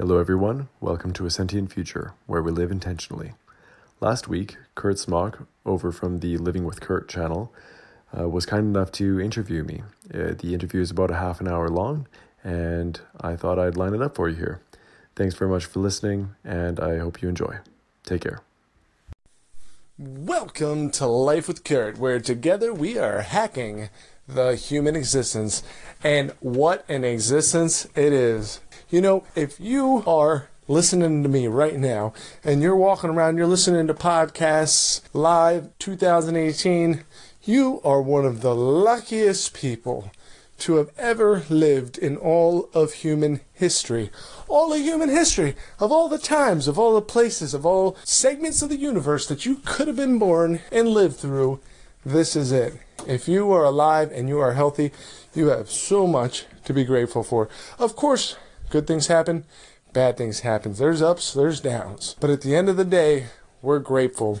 Hello, everyone. Welcome to A Sentient Future, where we live intentionally. Last week, Kurt Smock, over from the Living with Kurt channel, uh, was kind enough to interview me. Uh, the interview is about a half an hour long, and I thought I'd line it up for you here. Thanks very much for listening, and I hope you enjoy. Take care. Welcome to Life with Kurt, where together we are hacking the human existence. And what an existence it is. You know, if you are listening to me right now and you're walking around, you're listening to podcasts live 2018, you are one of the luckiest people to have ever lived in all of human history. All of human history, of all the times, of all the places, of all segments of the universe that you could have been born and lived through, this is it. If you are alive and you are healthy, you have so much to be grateful for. Of course, good things happen, bad things happen. There's ups, there's downs. But at the end of the day, we're grateful.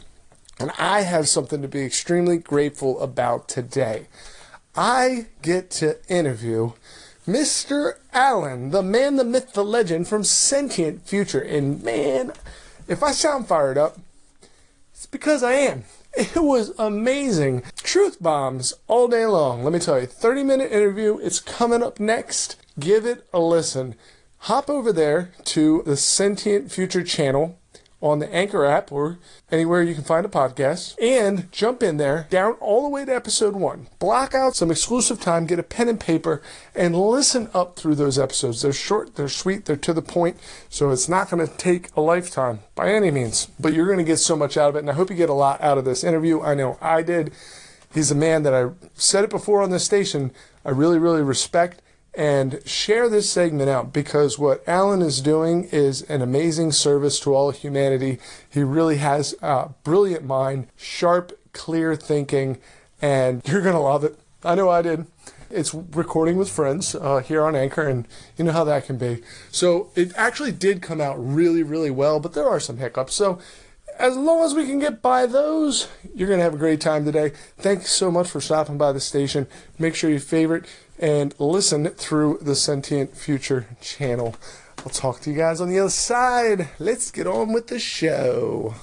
And I have something to be extremely grateful about today. I get to interview Mr. Allen, the man, the myth, the legend from Sentient Future. And man, if I sound fired up, it's because I am. It was amazing. Truth bombs all day long. Let me tell you, 30 minute interview. It's coming up next. Give it a listen. Hop over there to the Sentient Future channel on the Anchor app or anywhere you can find a podcast and jump in there down all the way to episode one. Block out some exclusive time, get a pen and paper, and listen up through those episodes. They're short, they're sweet, they're to the point, so it's not going to take a lifetime by any means, but you're going to get so much out of it. And I hope you get a lot out of this interview. I know I did. He's a man that I said it before on this station. I really, really respect and share this segment out because what Alan is doing is an amazing service to all humanity. He really has a brilliant mind, sharp, clear thinking, and you're going to love it. I know I did. It's recording with friends uh, here on Anchor, and you know how that can be. So it actually did come out really, really well, but there are some hiccups. So as long as we can get by those, you're going to have a great time today. Thanks so much for stopping by the station. Make sure you favorite and listen through the Sentient Future channel. I'll talk to you guys on the other side. Let's get on with the show.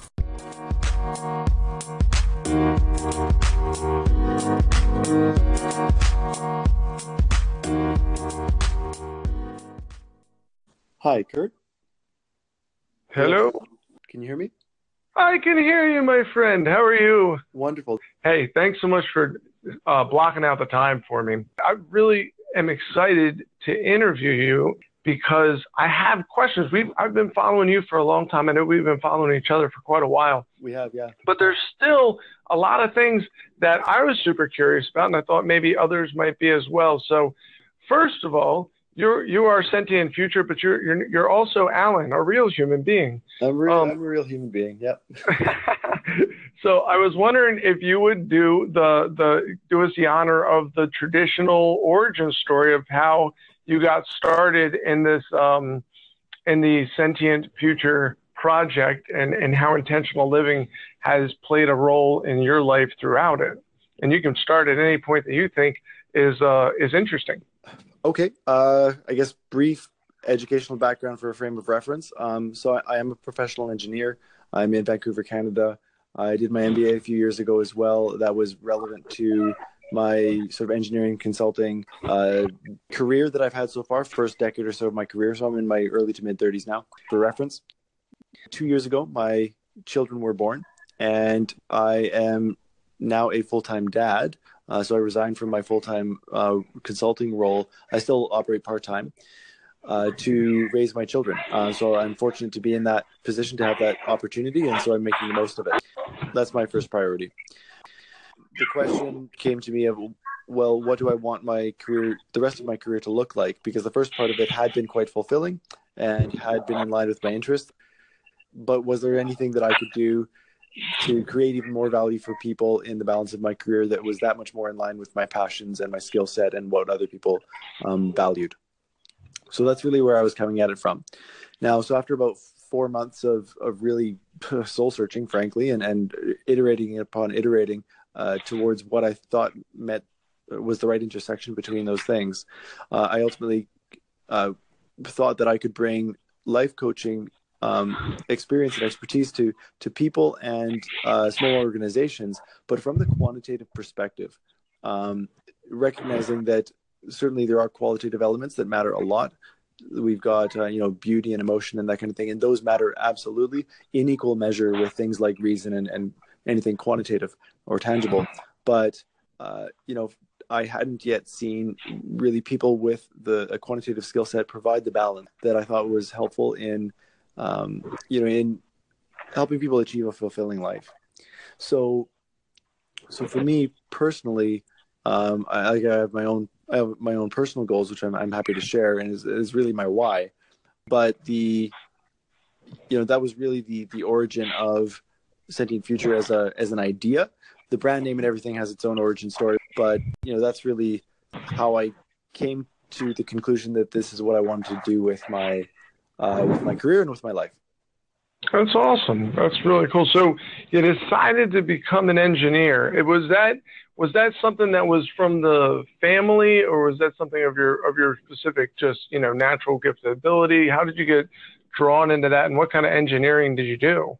Hi, Kurt. Hello. Can you hear me? I can hear you, my friend. How are you? Wonderful. Hey, thanks so much for uh, blocking out the time for me. I really am excited to interview you because I have questions. We've I've been following you for a long time. I know we've been following each other for quite a while. We have, yeah. But there's still a lot of things that I was super curious about, and I thought maybe others might be as well. So, first of all, you're you are sentient future, but you're you're you're also Alan, a real human being. I'm, real, um, I'm a real human being. Yep. so I was wondering if you would do the the do us the honor of the traditional origin story of how you got started in this um, in the sentient future project and and how intentional living has played a role in your life throughout it. And you can start at any point that you think is uh, is interesting. Okay, uh, I guess brief educational background for a frame of reference. Um, so I, I, am a professional engineer. I'm in Vancouver, Canada. I did my MBA a few years ago as well. That was relevant to my sort of engineering consulting uh, career that I've had so far, first decade or so of my career. So I'm in my early to mid 30s now. For reference, two years ago, my children were born, and I am now a full time dad. Uh, so I resigned from my full time uh, consulting role. I still operate part time uh, to raise my children. Uh, so I'm fortunate to be in that position to have that opportunity, and so I'm making the most of it. That's my first priority. The question came to me of, well, what do I want my career, the rest of my career, to look like? Because the first part of it had been quite fulfilling and had been in line with my interests. But was there anything that I could do to create even more value for people in the balance of my career that was that much more in line with my passions and my skill set and what other people um, valued. So that's really where I was coming at it from. Now, so after about four months of, of really soul searching, frankly, and, and iterating upon iterating uh, towards what I thought met was the right intersection between those things, uh, I ultimately uh, thought that I could bring life coaching um, experience and expertise to to people and uh, small organizations, but from the quantitative perspective, um, recognizing that certainly there are qualitative elements that matter a lot. We've got uh, you know beauty and emotion and that kind of thing, and those matter absolutely in equal measure with things like reason and, and anything quantitative or tangible. But uh, you know, I hadn't yet seen really people with the quantitative skill set provide the balance that I thought was helpful in um, you know, in helping people achieve a fulfilling life. So, so for me personally, um, I, I have my own Have my own personal goals, which I'm, I'm happy to share, and is, is really my why. But the, you know, that was really the the origin of Sentient Future as a as an idea. The brand name and everything has its own origin story, but you know, that's really how I came to the conclusion that this is what I wanted to do with my uh, with my career and with my life. That's awesome. That's really cool. So you decided to become an engineer. It was that was that something that was from the family, or was that something of your of your specific, just you know, natural gift ability? How did you get drawn into that, and what kind of engineering did you do?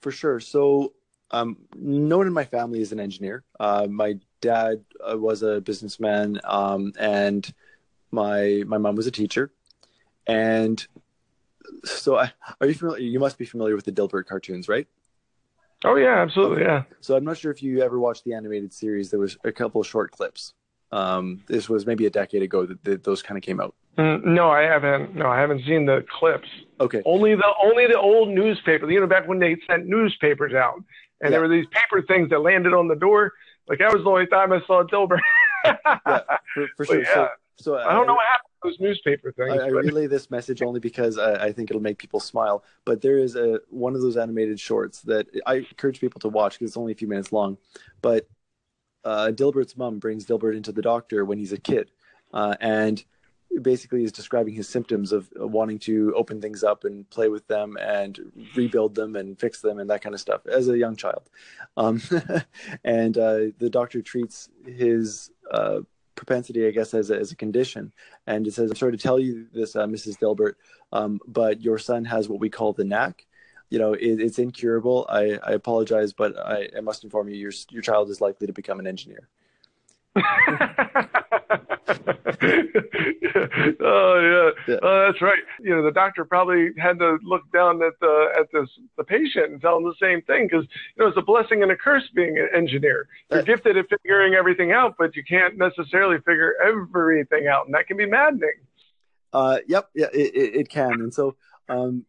For sure. So, um, no one in my family is an engineer. Uh, my dad uh, was a businessman, um, and my my mom was a teacher, and so I, are you familiar? You must be familiar with the Dilbert cartoons, right? Oh yeah, absolutely, yeah. So I'm not sure if you ever watched the animated series. There was a couple of short clips. Um, this was maybe a decade ago that, that those kind of came out. Mm, no, I haven't. No, I haven't seen the clips. Okay. Only the only the old newspaper. You know, back when they sent newspapers out, and yeah. there were these paper things that landed on the door. Like that was the only time I saw Dilbert. yeah, for, for sure. Yeah. So, so I don't know what happened those newspaper things. I, I relay this message only because I, I, think it'll make people smile. But there is a one of those animated shorts that I encourage people to watch because it's only a few minutes long. But uh, Dilbert's mom brings Dilbert into the doctor when he's a kid, uh, and basically is describing his symptoms of wanting to open things up and play with them and rebuild them and fix them and that kind of stuff as a young child. Um, and uh, the doctor treats his uh, propensity, I guess, as a, as a condition. And it says, I'm sorry to tell you this, uh, Mrs. Dilbert, um, but your son has what we call the knack. You know, it, it's incurable. I, I apologize, but I, I must inform you, your, your child is likely to become an engineer. oh yeah. yeah. Oh, that's right. You know, the doctor probably had to look down at the at this the patient and tell him the same thing because you know it's a blessing and a curse being an engineer. You're uh, gifted at figuring everything out, but you can't necessarily figure everything out, and that can be maddening. Uh, yep, yeah, it, it, it can, and so um,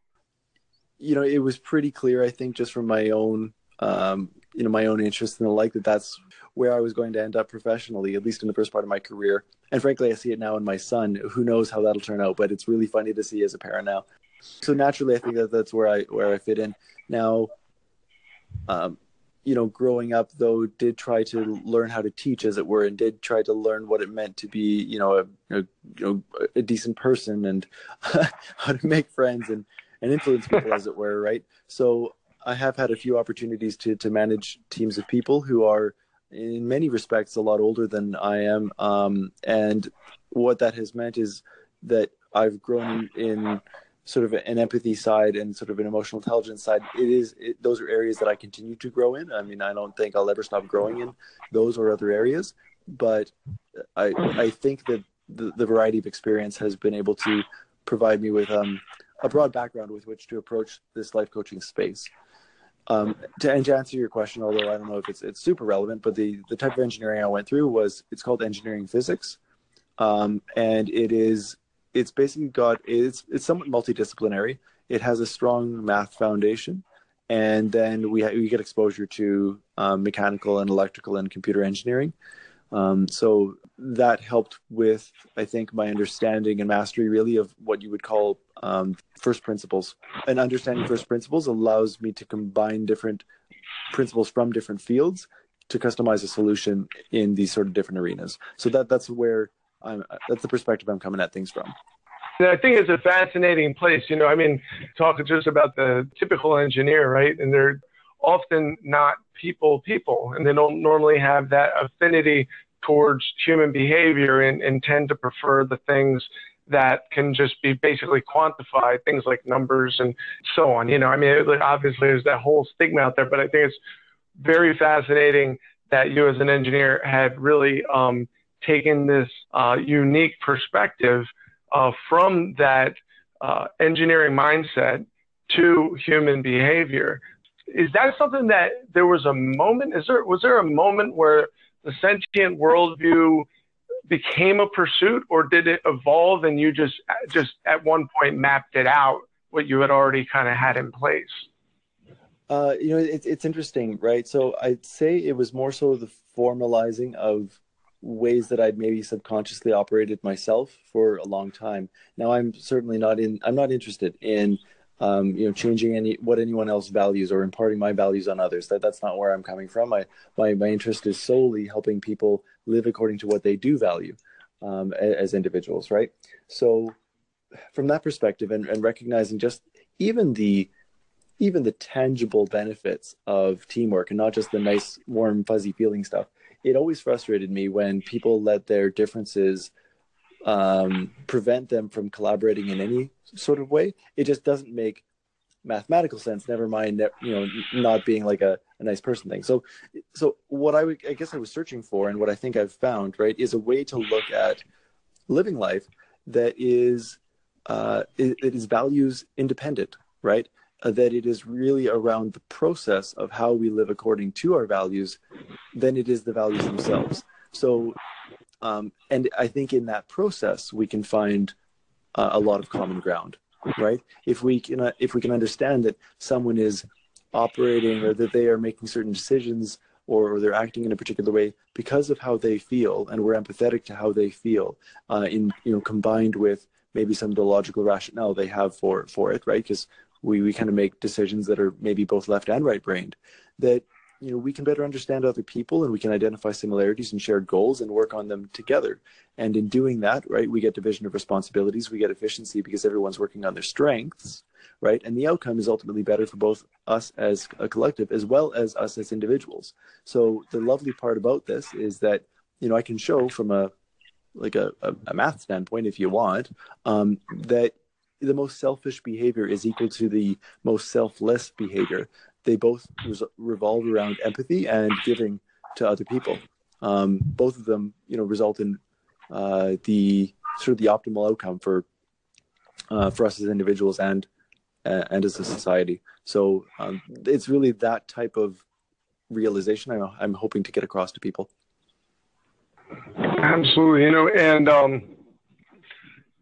you know, it was pretty clear, I think, just from my own um, you know my own interest and the like that that's where I was going to end up professionally, at least in the first part of my career. And frankly, I see it now in my son. Who knows how that'll turn out? But it's really funny to see as a parent now. So naturally, I think that that's where I where I fit in. Now, um, you know, growing up though, did try to learn how to teach, as it were, and did try to learn what it meant to be, you know, a, a you know a decent person and how to make friends and and influence people, as it were, right? So I have had a few opportunities to to manage teams of people who are in many respects a lot older than I am. Um, and what that has meant is that I've grown in sort of an empathy side and sort of an emotional intelligence side. It is it, those are areas that I continue to grow in. I mean, I don't think I'll ever stop growing in those or other areas, but I I think that the, the variety of experience has been able to provide me with um, a broad background with which to approach this life coaching space. Um, to, and to answer your question, although I don't know if it's it's super relevant, but the the type of engineering I went through was it's called engineering physics, um, and it is it's basically got it's it's somewhat multidisciplinary. It has a strong math foundation, and then we ha- we get exposure to um, mechanical and electrical and computer engineering. Um, so that helped with, I think, my understanding and mastery really of what you would call um, first principles. And understanding first principles allows me to combine different principles from different fields to customize a solution in these sort of different arenas. So that that's where I'm. That's the perspective I'm coming at things from. I think it's a fascinating place. You know, I mean, talking just about the typical engineer, right? And they're often not people people, and they don't normally have that affinity towards human behavior and, and tend to prefer the things that can just be basically quantified, things like numbers and so on. You know, I mean, obviously there's that whole stigma out there, but I think it's very fascinating that you as an engineer had really um, taken this uh, unique perspective uh, from that uh, engineering mindset to human behavior. Is that something that there was a moment? Is there was there a moment where the sentient worldview became a pursuit, or did it evolve and you just just at one point mapped it out what you had already kind of had in place? Uh, you know, it's it's interesting, right? So I'd say it was more so the formalizing of ways that I'd maybe subconsciously operated myself for a long time. Now I'm certainly not in. I'm not interested in um, you know, changing any what anyone else values or imparting my values on others. That that's not where I'm coming from. My my my interest is solely helping people live according to what they do value um, as, as individuals, right? So, from that perspective, and, and recognizing just even the even the tangible benefits of teamwork and not just the nice, warm, fuzzy feeling stuff. It always frustrated me when people let their differences um, prevent them from collaborating in any sort of way. It just doesn't make mathematical sense. Never mind, you know, not being like a, a nice person thing. So, so what I, I guess I was searching for, and what I think I've found, right, is a way to look at living life that is, uh, it, it is values independent, right? Uh, that it is really around the process of how we live according to our values than it is the values themselves. So um, and I think in that process, we can find uh, a lot of common ground, right? If we can, uh, if we can understand that someone is operating or that they are making certain decisions or, they're acting in a particular way because of how they feel, and we're empathetic to how they feel, uh, in you know combined with maybe some of the logical rationale they have for for it, right? Because we we kind of make decisions that are maybe both left and right brained. That you know we can better understand other people and we can identify similarities and shared goals and work on them together. And in doing that right we get division of responsibilities we get efficiency because everyone's working on their strengths right? And the outcome is ultimately better for both us as a collective as well as us as individuals. So the lovely part about this is that you know i can show from a like a, a, math standpoint if you want um, that the most selfish behavior is equal to the most selfless behavior they both res- revolve around empathy and giving to other people. Um, both of them, you know, result in uh, the sort of the optimal outcome for uh, for us as individuals and uh, and as a society. So um, it's really that type of realization I'm, I'm hoping to get across to people. Absolutely, you know, and um,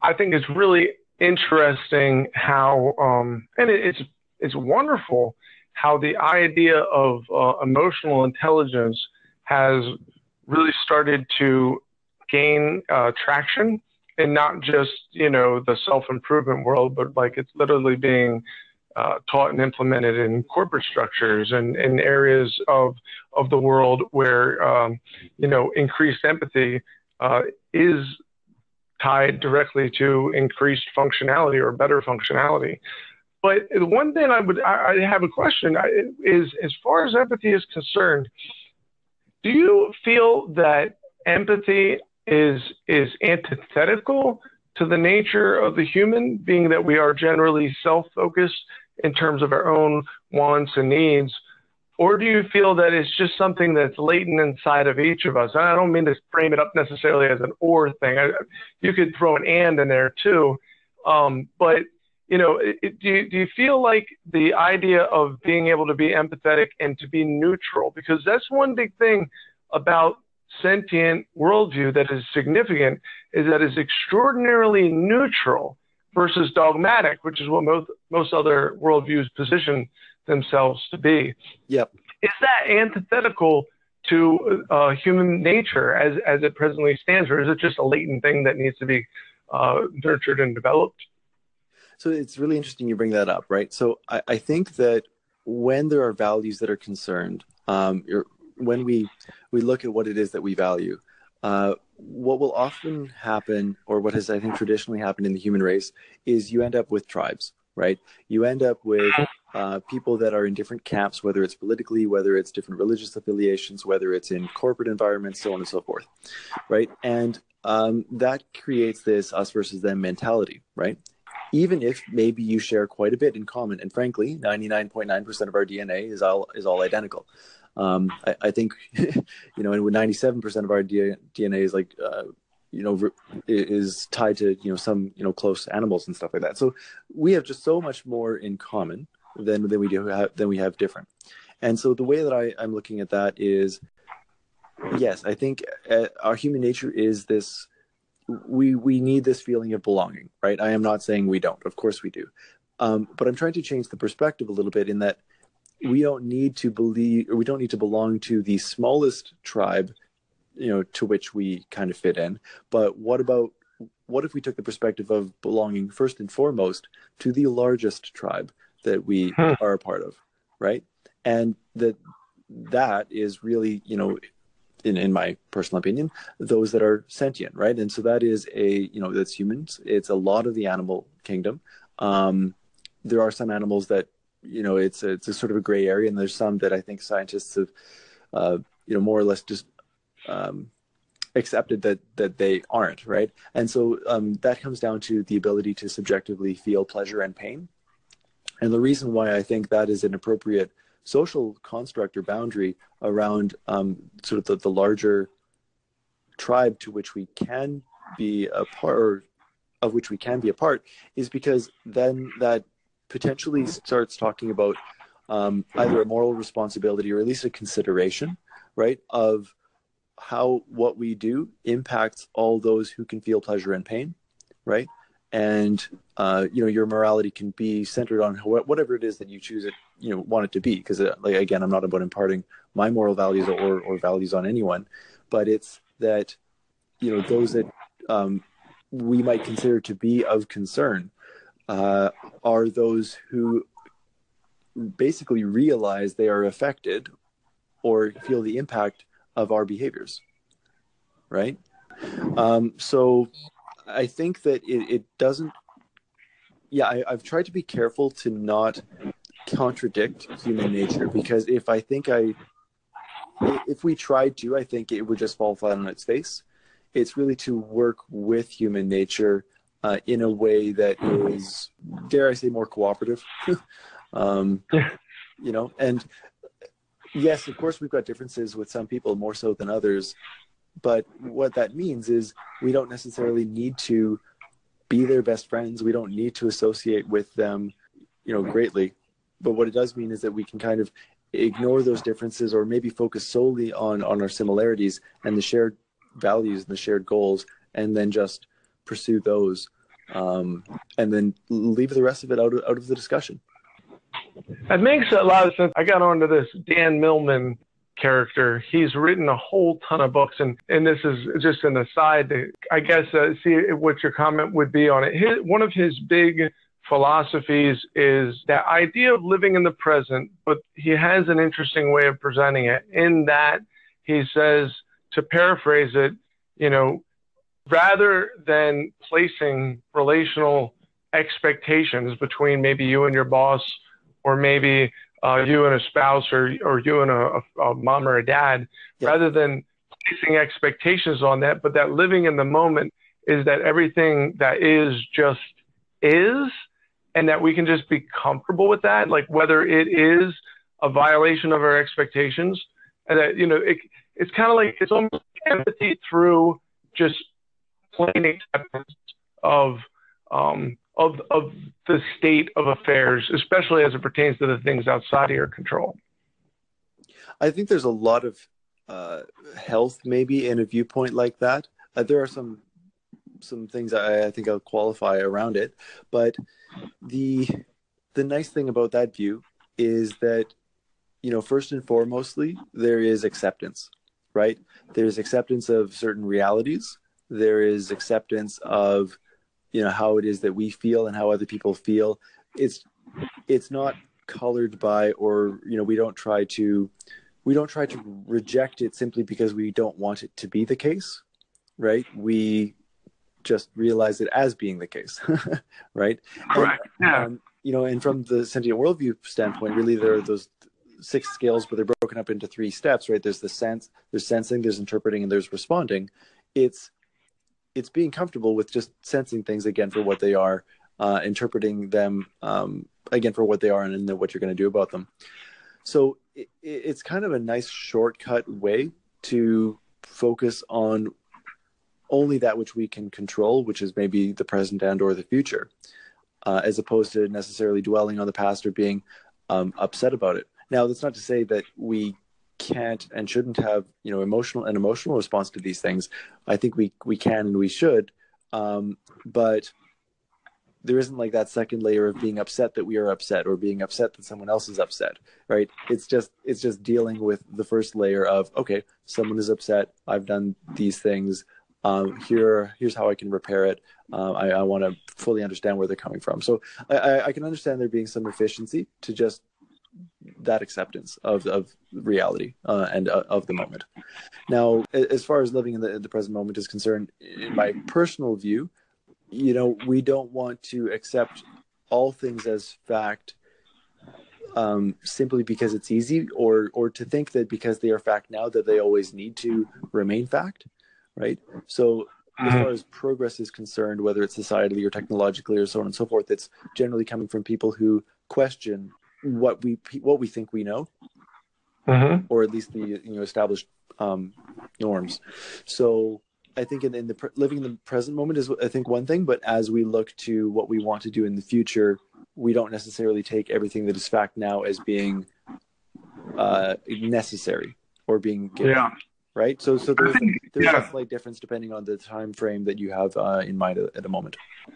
I think it's really interesting how, um, and it, it's it's wonderful how the idea of uh, emotional intelligence has really started to gain uh, traction and not just you know the self-improvement world but like it's literally being uh, taught and implemented in corporate structures and in areas of of the world where um, you know increased empathy uh, is tied directly to increased functionality or better functionality. But the one thing I would I, have a question is as far as empathy is concerned, do you feel that empathy is is antithetical to the nature of the human, being that we are generally self-focused in terms of our own wants and needs? Or do you feel that it's just something that's latent inside of each of us? And I don't mean to frame it up necessarily as an or thing. I, you could throw an and in there too. Um, but you know, it, do, you, do you feel like the idea of being able to be empathetic and to be neutral, because that's one big thing about sentient worldview that is significant, is that it's extraordinarily neutral versus dogmatic, which is what most, most other worldviews position themselves to be. Yep. Is that antithetical to uh, human nature as, as it presently stands, or is it just a latent thing that needs to be uh, nurtured and developed? So it's really interesting you bring that up, right? So I, I think that when there are values that are concerned, um, when we we look at what it is that we value, uh, what will often happen, or what has I think traditionally happened in the human race, is you end up with tribes, right? You end up with uh, people that are in different camps, whether it's politically, whether it's different religious affiliations, whether it's in corporate environments, so on and so forth, right? And um, that creates this us versus them mentality, right? Even if maybe you share quite a bit in common, and frankly, 99.9% of our DNA is all is all identical. Um, I, I, think, you know, and with 97% of our DNA is like, uh, you know, is tied to you know some you know close animals and stuff like that. So we have just so much more in common than than we do have than we have different. And so the way that I, I'm looking at that is yes, I think uh, our human nature is this. We we need this feeling of belonging, right? I am not saying we don't. Of course we do, um, but I'm trying to change the perspective a little bit in that we don't need to believe or we don't need to belong to the smallest tribe, you know, to which we kind of fit in. But what about what if we took the perspective of belonging first and foremost to the largest tribe that we hmm. are a part of, right? And that that is really, you know, in, in my personal opinion, those that are sentient, right? And so that is a, you know, that's humans. It's a lot of the animal kingdom. Um, there are some animals that, you know, it's a, it's a sort of a gray area, and there's some that I think scientists have, uh, you know, more or less just um, accepted that that they aren't, right? And so um, that comes down to the ability to subjectively feel pleasure and pain. And the reason why I think that is an appropriate social construct or boundary around um, sort of the, the larger tribe to which we can be a part or of which we can be a part is because then that potentially starts talking about um, either a moral responsibility or at least a consideration right of how what we do impacts all those who can feel pleasure and pain right and uh, you know your morality can be centered on whatever it is that you choose it you know want it to be. Because uh, like again i'm not about imparting my moral values or, or values on anyone but it's that you know those that um, we might consider to be of concern uh, are those who basically realize they are affected or feel the impact of our behaviors right? Um, so I think that it, it doesn't. Yeah, I, I've tried to be careful to not contradict human nature because if I think I, if we tried to, I think it would just fall flat on its face. It's really to work with human nature uh, in a way that is, dare I say, more cooperative. um, you know, and yes, of course, we've got differences with some people more so than others, but what that means is we don't necessarily need to be their best friends. We don't need to associate with them, you know, greatly. But what it does mean is that we can kind of ignore those differences or maybe focus solely on on our similarities and the shared values and the shared goals and then just pursue those um, and then leave the rest of it out of, out of the discussion. That makes a lot of sense. I got onto this Dan Millman character. He's written a whole ton of books, and and this is just an aside. I guess uh, see what your comment would be on it. His, one of his big philosophies is that idea of living in the present, but he has an interesting way of presenting it. In that he says, to paraphrase it, you know, rather than placing relational expectations between maybe you and your boss or maybe uh, you and a spouse or, or you and a, a mom or a dad, yeah. rather than placing expectations on that, but that living in the moment is that everything that is just is, and that we can just be comfortable with that, like whether it is a violation of our expectations, and that you know it, it's kind of like it's almost empathy through just plain acceptance of um, of of the state of affairs, especially as it pertains to the things outside of your control. I think there's a lot of uh, health maybe in a viewpoint like that. Uh, there are some some things I, I think I'll qualify around it, but the the nice thing about that view is that you know first and foremostly there is acceptance, right? There's acceptance of certain realities. There is acceptance of you know how it is that we feel and how other people feel. It's it's not colored by or you know we don't try to we don't try to reject it simply because we don't want it to be the case right? We just realize it as being the case right? Correct. And, yeah. Um, you know and from the sentient worldview standpoint really there are those six scales but they're broken up into three steps right? There's the sense there's sensing there's interpreting and there's responding. It's it's being comfortable with just sensing things again for what they are, uh, interpreting them um, again for what they are, and then what you're going to do about them. So it, it's kind of a nice shortcut way to focus on only that which we can control, which is maybe the present and or the future, uh, as opposed to necessarily dwelling on the past or being um, upset about it. Now, that's not to say that we can't and shouldn't have you know emotional and emotional response to these things. I think we we can and we should, um, but there isn't like that second layer of being upset that we are upset or being upset that someone else is upset right? It's just it's just dealing with the first layer of okay someone is upset. I've done these things. Um, here here's how i can repair it. Um, i, I want to fully understand where they're coming from. So I, I can understand there being some efficiency to just that acceptance of of reality uh, and uh, of the moment. Now, as far as living in the, the present moment is concerned, in my personal view, you know, we don't want to accept all things as fact um, simply because it's easy, or or to think that because they are fact now that they always need to remain fact, right? So as mm-hmm. far as progress is concerned, whether it's societally or technologically or so on and so forth, it's generally coming from people who question what we what we think we know, mm-hmm. or at least the you know established um, norms. So I think in, in the living in the present moment is I think one thing, but as we look to what we want to do in the future, we don't necessarily take everything that is fact now as being uh, necessary or being given. Yeah. Right. So so there's there's yeah. a slight difference depending on the time frame that you have uh, in mind at, the moment.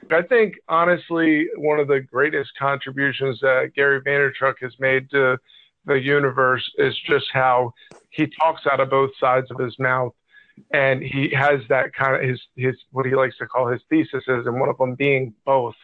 I think honestly, one of the greatest contributions that Gary Vaynerchuk has made to the universe is just how he talks out of both sides of his mouth and he has that kind of his his what he likes to call his theses, and one of them being both.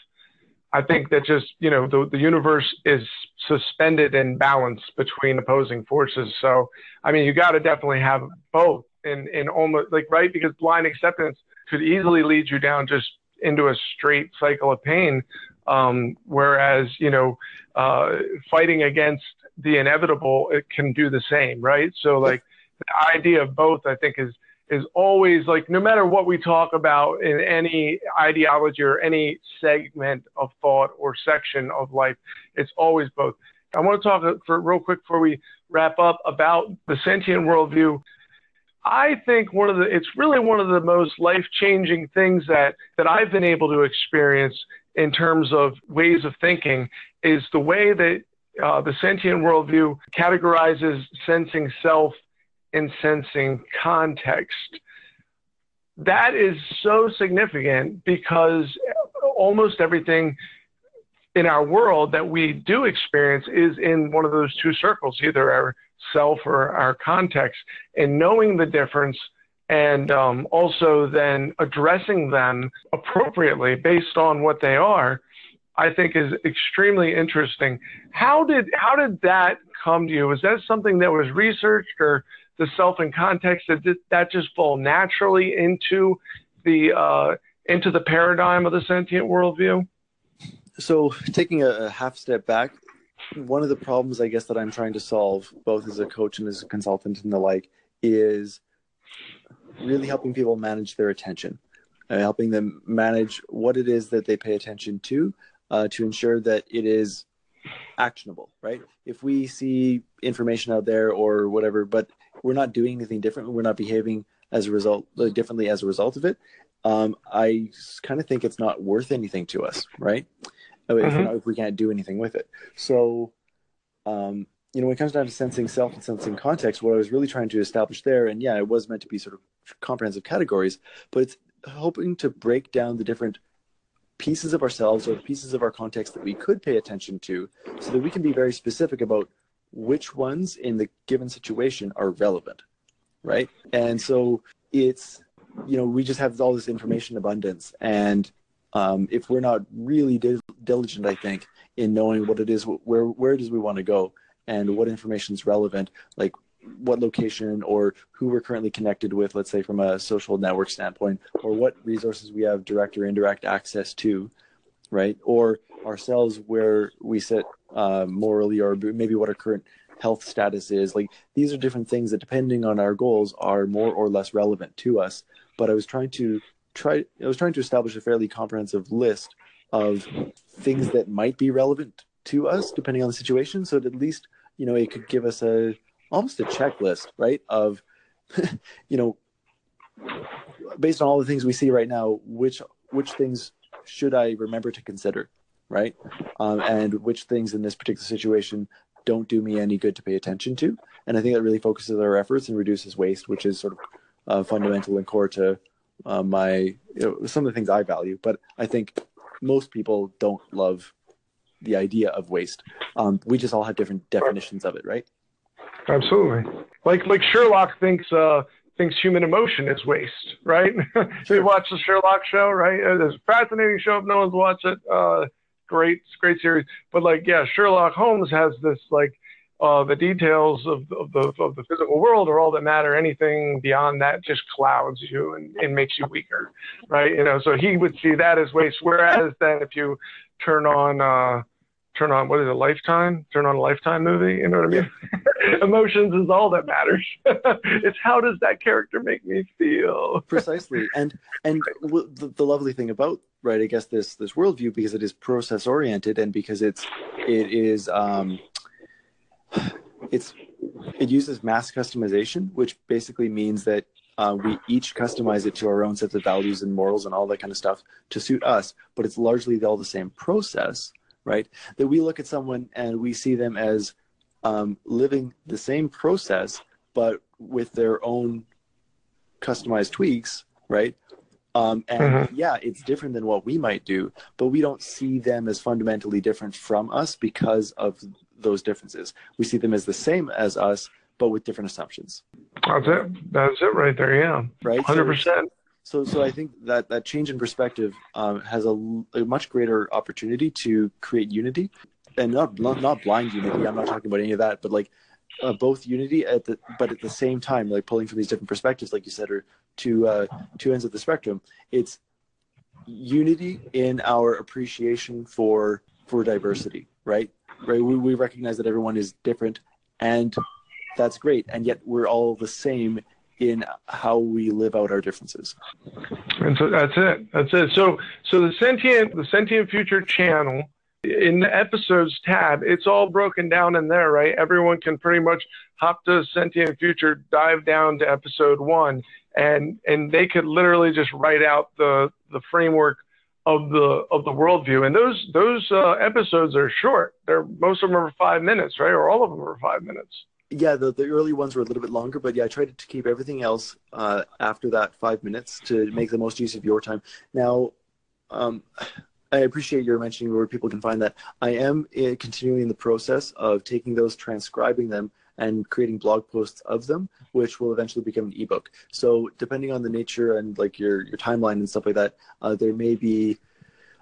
I think that just you know the the universe is suspended in balance between opposing forces. So I mean, you got to definitely have both in in almost like right because blind acceptance could easily lead you down just into a straight cycle of pain. Um, whereas you know uh, fighting against the inevitable it can do the same, right? So like the idea of both, I think, is is always like no matter what we talk about in any ideology or any segment of thought or section of life, it's always both. I want to talk for real quick before we wrap up about the sentient worldview. I think one of the it's really one of the most life changing things that that I've been able to experience in terms of ways of thinking is the way that uh, the sentient worldview categorizes sensing self in sensing context. That is so significant because almost everything in our world that we do experience is in one of those two circles, either our self or our context. And knowing the difference and um, also then addressing them appropriately based on what they are, I think is extremely interesting. How did how did that come to you? Was that something that was researched or the self and context that that just fall naturally into the uh, into the paradigm of the sentient worldview? So, taking a, half step back, one of the problems I guess that I'm trying to solve, both as a coach and as a consultant and the like, is really helping people manage their attention, uh, helping them manage what it is that they pay attention to, uh, to ensure that it is actionable. Right? If we see information out there or whatever, but we're not doing anything different. We're not behaving as a result uh, differently as a result of it. Um, I kind of think it's not worth anything to us, right? If, mm-hmm. not, if, we can't do anything with it. So, um, you know, when it comes down to sensing self and sensing context, what I was really trying to establish there, and yeah, it was meant to be sort of comprehensive categories, but it's hoping to break down the different pieces of ourselves or the pieces of our context that we could pay attention to so that we can be very specific about which ones in the given situation are relevant, right? And so it's, you know, we just have all this information abundance. And um, if we're not really di- diligent, I think, in knowing what it is, where, where does we want to go and what information is relevant, like what location or who we're currently connected with, let's say from a social network standpoint, or what resources we have direct or indirect access to, right? Or ourselves where we sit uh, morally or maybe what our current health status is. Like these are different things that, depending on our goals, are more or less relevant to us. But I was trying to try i was trying to establish a fairly comprehensive list of things that might be relevant to us depending on the situation. So that at least you know it could give us a almost a checklist, right? Of you know, based on all the things we see right now, which which things should I remember to consider, right? Um, and which things in this particular situation don't do me any good to pay attention to. And I think that really focuses our efforts and reduces waste, which is sort of uh, fundamental and core to uh, my you know, some of the things I value. But I think most people don't love the idea of waste. Um, we just all have different definitions of it, right? Absolutely. Like like Sherlock thinks uh, thinks human emotion is waste, right? Sure. you watch the Sherlock show, right? It's a fascinating show if no one's watched it. Uh, great, great series. But like, yeah, Sherlock Holmes has this like uh, the details of, of, the of the physical world are all that matter. Anything beyond that just clouds you and, and makes you weaker, right? You know, so he would see that as waste. Whereas then, if you turn on uh, turn on what is it, Lifetime? Turn on a Lifetime movie. You know what I mean? Emotions is all that matters. it's how does that character make me feel? Precisely, and and the, the lovely thing about right, I guess this this worldview because it is process oriented and because it's it is um it's it uses mass customization, which basically means that uh, we each customize it to our own sets of values and morals and all that kind of stuff to suit us. But it's largely all the same process, right? That we look at someone and we see them as um, living the same process, but with their own customized tweaks, right? Um, and mm-hmm. yeah, it's different than what we might do, but we don't see them as fundamentally different from us because of those differences. We see them as the same as us, but with different assumptions. That's it. That's it right there. Yeah. Right. Hundred percent. So, so I think that that change in perspective um, has a, a, much greater opportunity to create unity, and not, not not blind unity. I'm not talking about any of that, but like uh, both unity at the but at the same time, like pulling from these different perspectives, like you said, or two uh, two ends of the spectrum. It's unity in our appreciation for for diversity, right? right? We, we recognize that everyone is different, and that's great. And yet we're all the same in how we live out our differences. And so that's it. That's it. So so the sentient the sentient future channel in the episodes tab, it's all broken down in there, right? Everyone can pretty much hop to sentient future, dive down to episode one, and and they could literally just write out the the framework of the of the worldview. And those those uh, episodes are short. They're most of them are five minutes, right? Or all of them are five minutes. Yeah, the, the early ones were a little bit longer, but yeah, I tried to keep everything else uh, after that five minutes to make the most use of your time. Now, um, I appreciate your mentioning where people can find that. I am uh, continuing the process of taking those, transcribing them, and creating blog posts of them, which will eventually become an ebook. So depending on the nature and like your your timeline and stuff like that, uh, there may be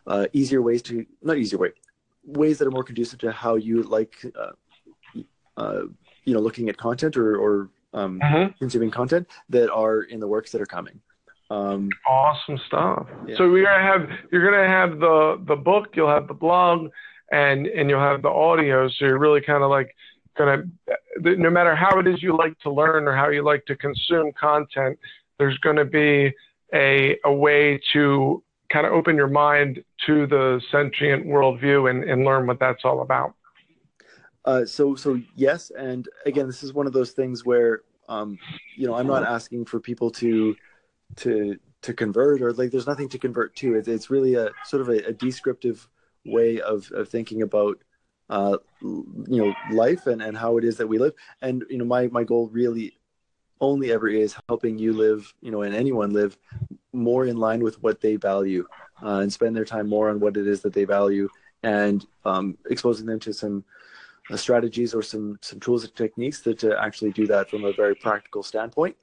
uh, easier ways to not easier way ways that are more conducive to how you like uh, uh you know looking at content or or um, mm-hmm. consuming content that are in the works that are coming. Um, awesome stuff. Yeah. So we're gonna have you're gonna have the the book, you'll have the blog, and and you'll have the audio. So you're really kind of like to, no matter how it is you like to learn or how you like to consume content, there's going to be a, a way to kind of open your mind to the sentient worldview and, and learn what that's all about. Uh, so, so yes, and again, this is one of those things where, um, you know, I'm not asking for people to, to, to convert or like, there's nothing to convert to. It's, it's really a sort of a, a descriptive way of, of thinking about uh, you know life and, and how it is that we live and you know my my goal really only ever is helping you live you know and anyone live more in line with what they value uh, and spend their time more on what it is that they value and um, exposing them to some strategies or some some tools and techniques that to actually do that from a very practical standpoint.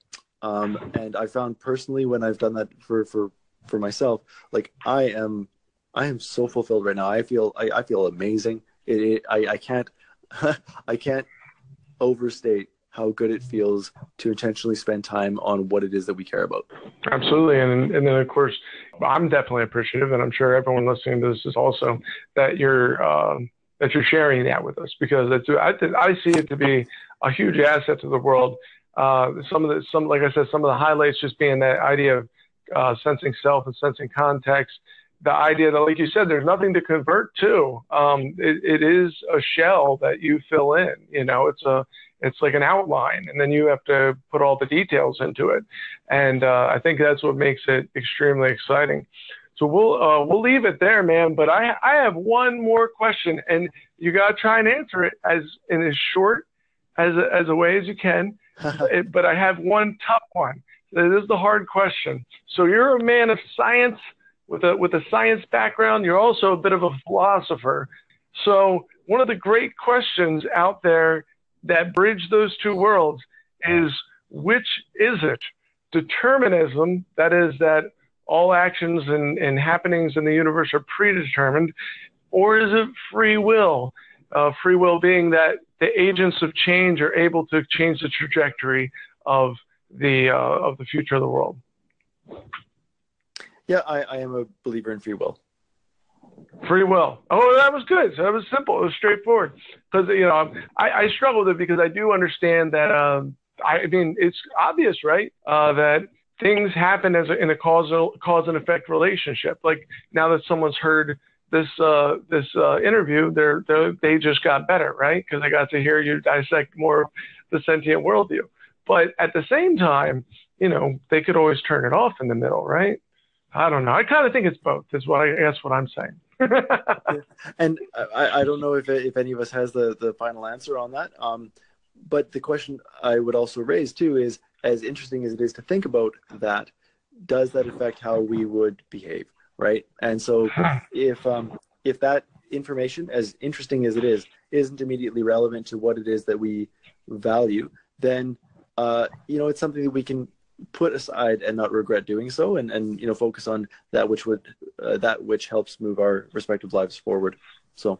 Um, and i found personally when i've done that for for for myself like i am i am so fulfilled right now. I feel i, I feel amazing. It, it I, I can't I can't overstate how good it feels to intentionally spend time on what it is that we care about. Absolutely, and and then of course, I'm definitely appreciative, and I'm sure everyone listening to this is also that you're uh, that you're sharing that with us because I I see it to be a huge asset to the world. Uh, some of the some like I said, some of the highlights just being that idea of uh, sensing self and sensing context. The idea that, like you said, there's nothing to convert to. Um, it, it is a shell that you fill in. You know, it's a it's like an outline, and then you have to put all the details into it. And uh, I think that's what makes it extremely exciting. So we'll uh, we'll leave it there, man. But I I have one more question, and you gotta try and answer it as in as short as a, as a way as you can. it, but I have one tough one. This is the hard question. So you're a man of science with a with a science background. You're also a bit of a philosopher. So one of the great questions out there that bridge those two worlds is which is it? Determinism, that is that all actions and, and happenings in the universe are predetermined, or is it free will? Uh, free will being that the agents of change are able to change the trajectory of the uh, of the future of the world. Yeah, I, I am a believer in free will. Free will. Oh, that was good. So that was simple. It was straightforward. Because you know, I, I struggle with it because I do understand that. Um, I mean, it's obvious, right? Uh, that things happen as a, in a causal cause and effect relationship. Like now that someone's heard this uh, this uh, interview, they're, they're they just got better, right? Because they got to hear you dissect more of the sentient worldview. But at the same time, you know, they could always turn it off in the middle, right? I don't know. I kind of think it's both. Is what I guess what I'm saying. and I, I don't know if if any of us has the the final answer on that. Um, but the question I would also raise too is as interesting as it is to think about that, does that affect how we would behave, right? And so if um, if that information, as interesting as it is, isn't immediately relevant to what it is that we value, then uh, you know it's something that we can put aside and not regret doing so, and and you know focus on that which would uh, that which helps move our respective lives forward. So.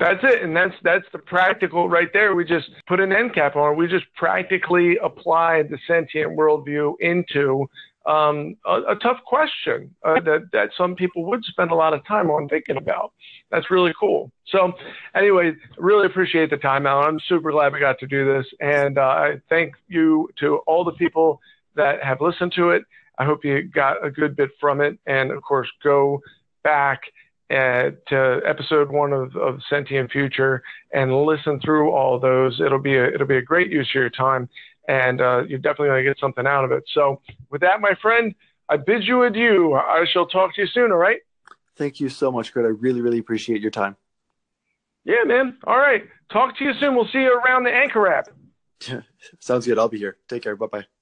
That's it, and that's that's the practical right there. We just put an end cap on it. We just practically applied the sentient worldview into um, a, a, tough question uh, that that some people would spend a lot of time on thinking about. That's really cool. So, anyway, really appreciate the time, Alan. I'm super glad we got to do this, and uh, I thank you to all the people that have listened to it. I hope you got a good bit from it, and of course, go back uh, to episode one of, of Sentient Future and listen through all those. It'll be a, it'll be a great use of your time, and uh, you're definitely going to get something out of it. So, with that, my friend, I bid you adieu. I shall talk to you soon. All right. Thank you so much, Kurt. I really, really appreciate your time. Yeah, man. All right. Talk to you soon. We'll see you around the anchor app. Sounds good. I'll be here. Take care. Bye bye.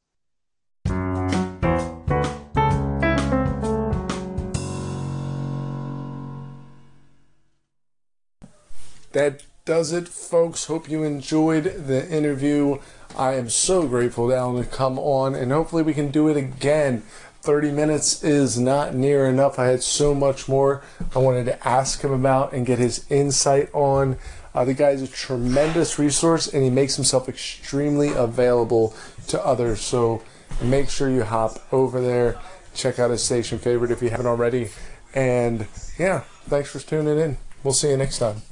That does it, folks. Hope you enjoyed the interview. I am so grateful to Alan to come on, and hopefully we can do it again. 30 minutes is not near enough. I had so much more I wanted to ask him about and get his insight on. Uh, the guy is a tremendous resource, and he makes himself extremely available to others. So make sure you hop over there, check out his station favorite if you haven't already. And yeah, thanks for tuning in. We'll see you next time.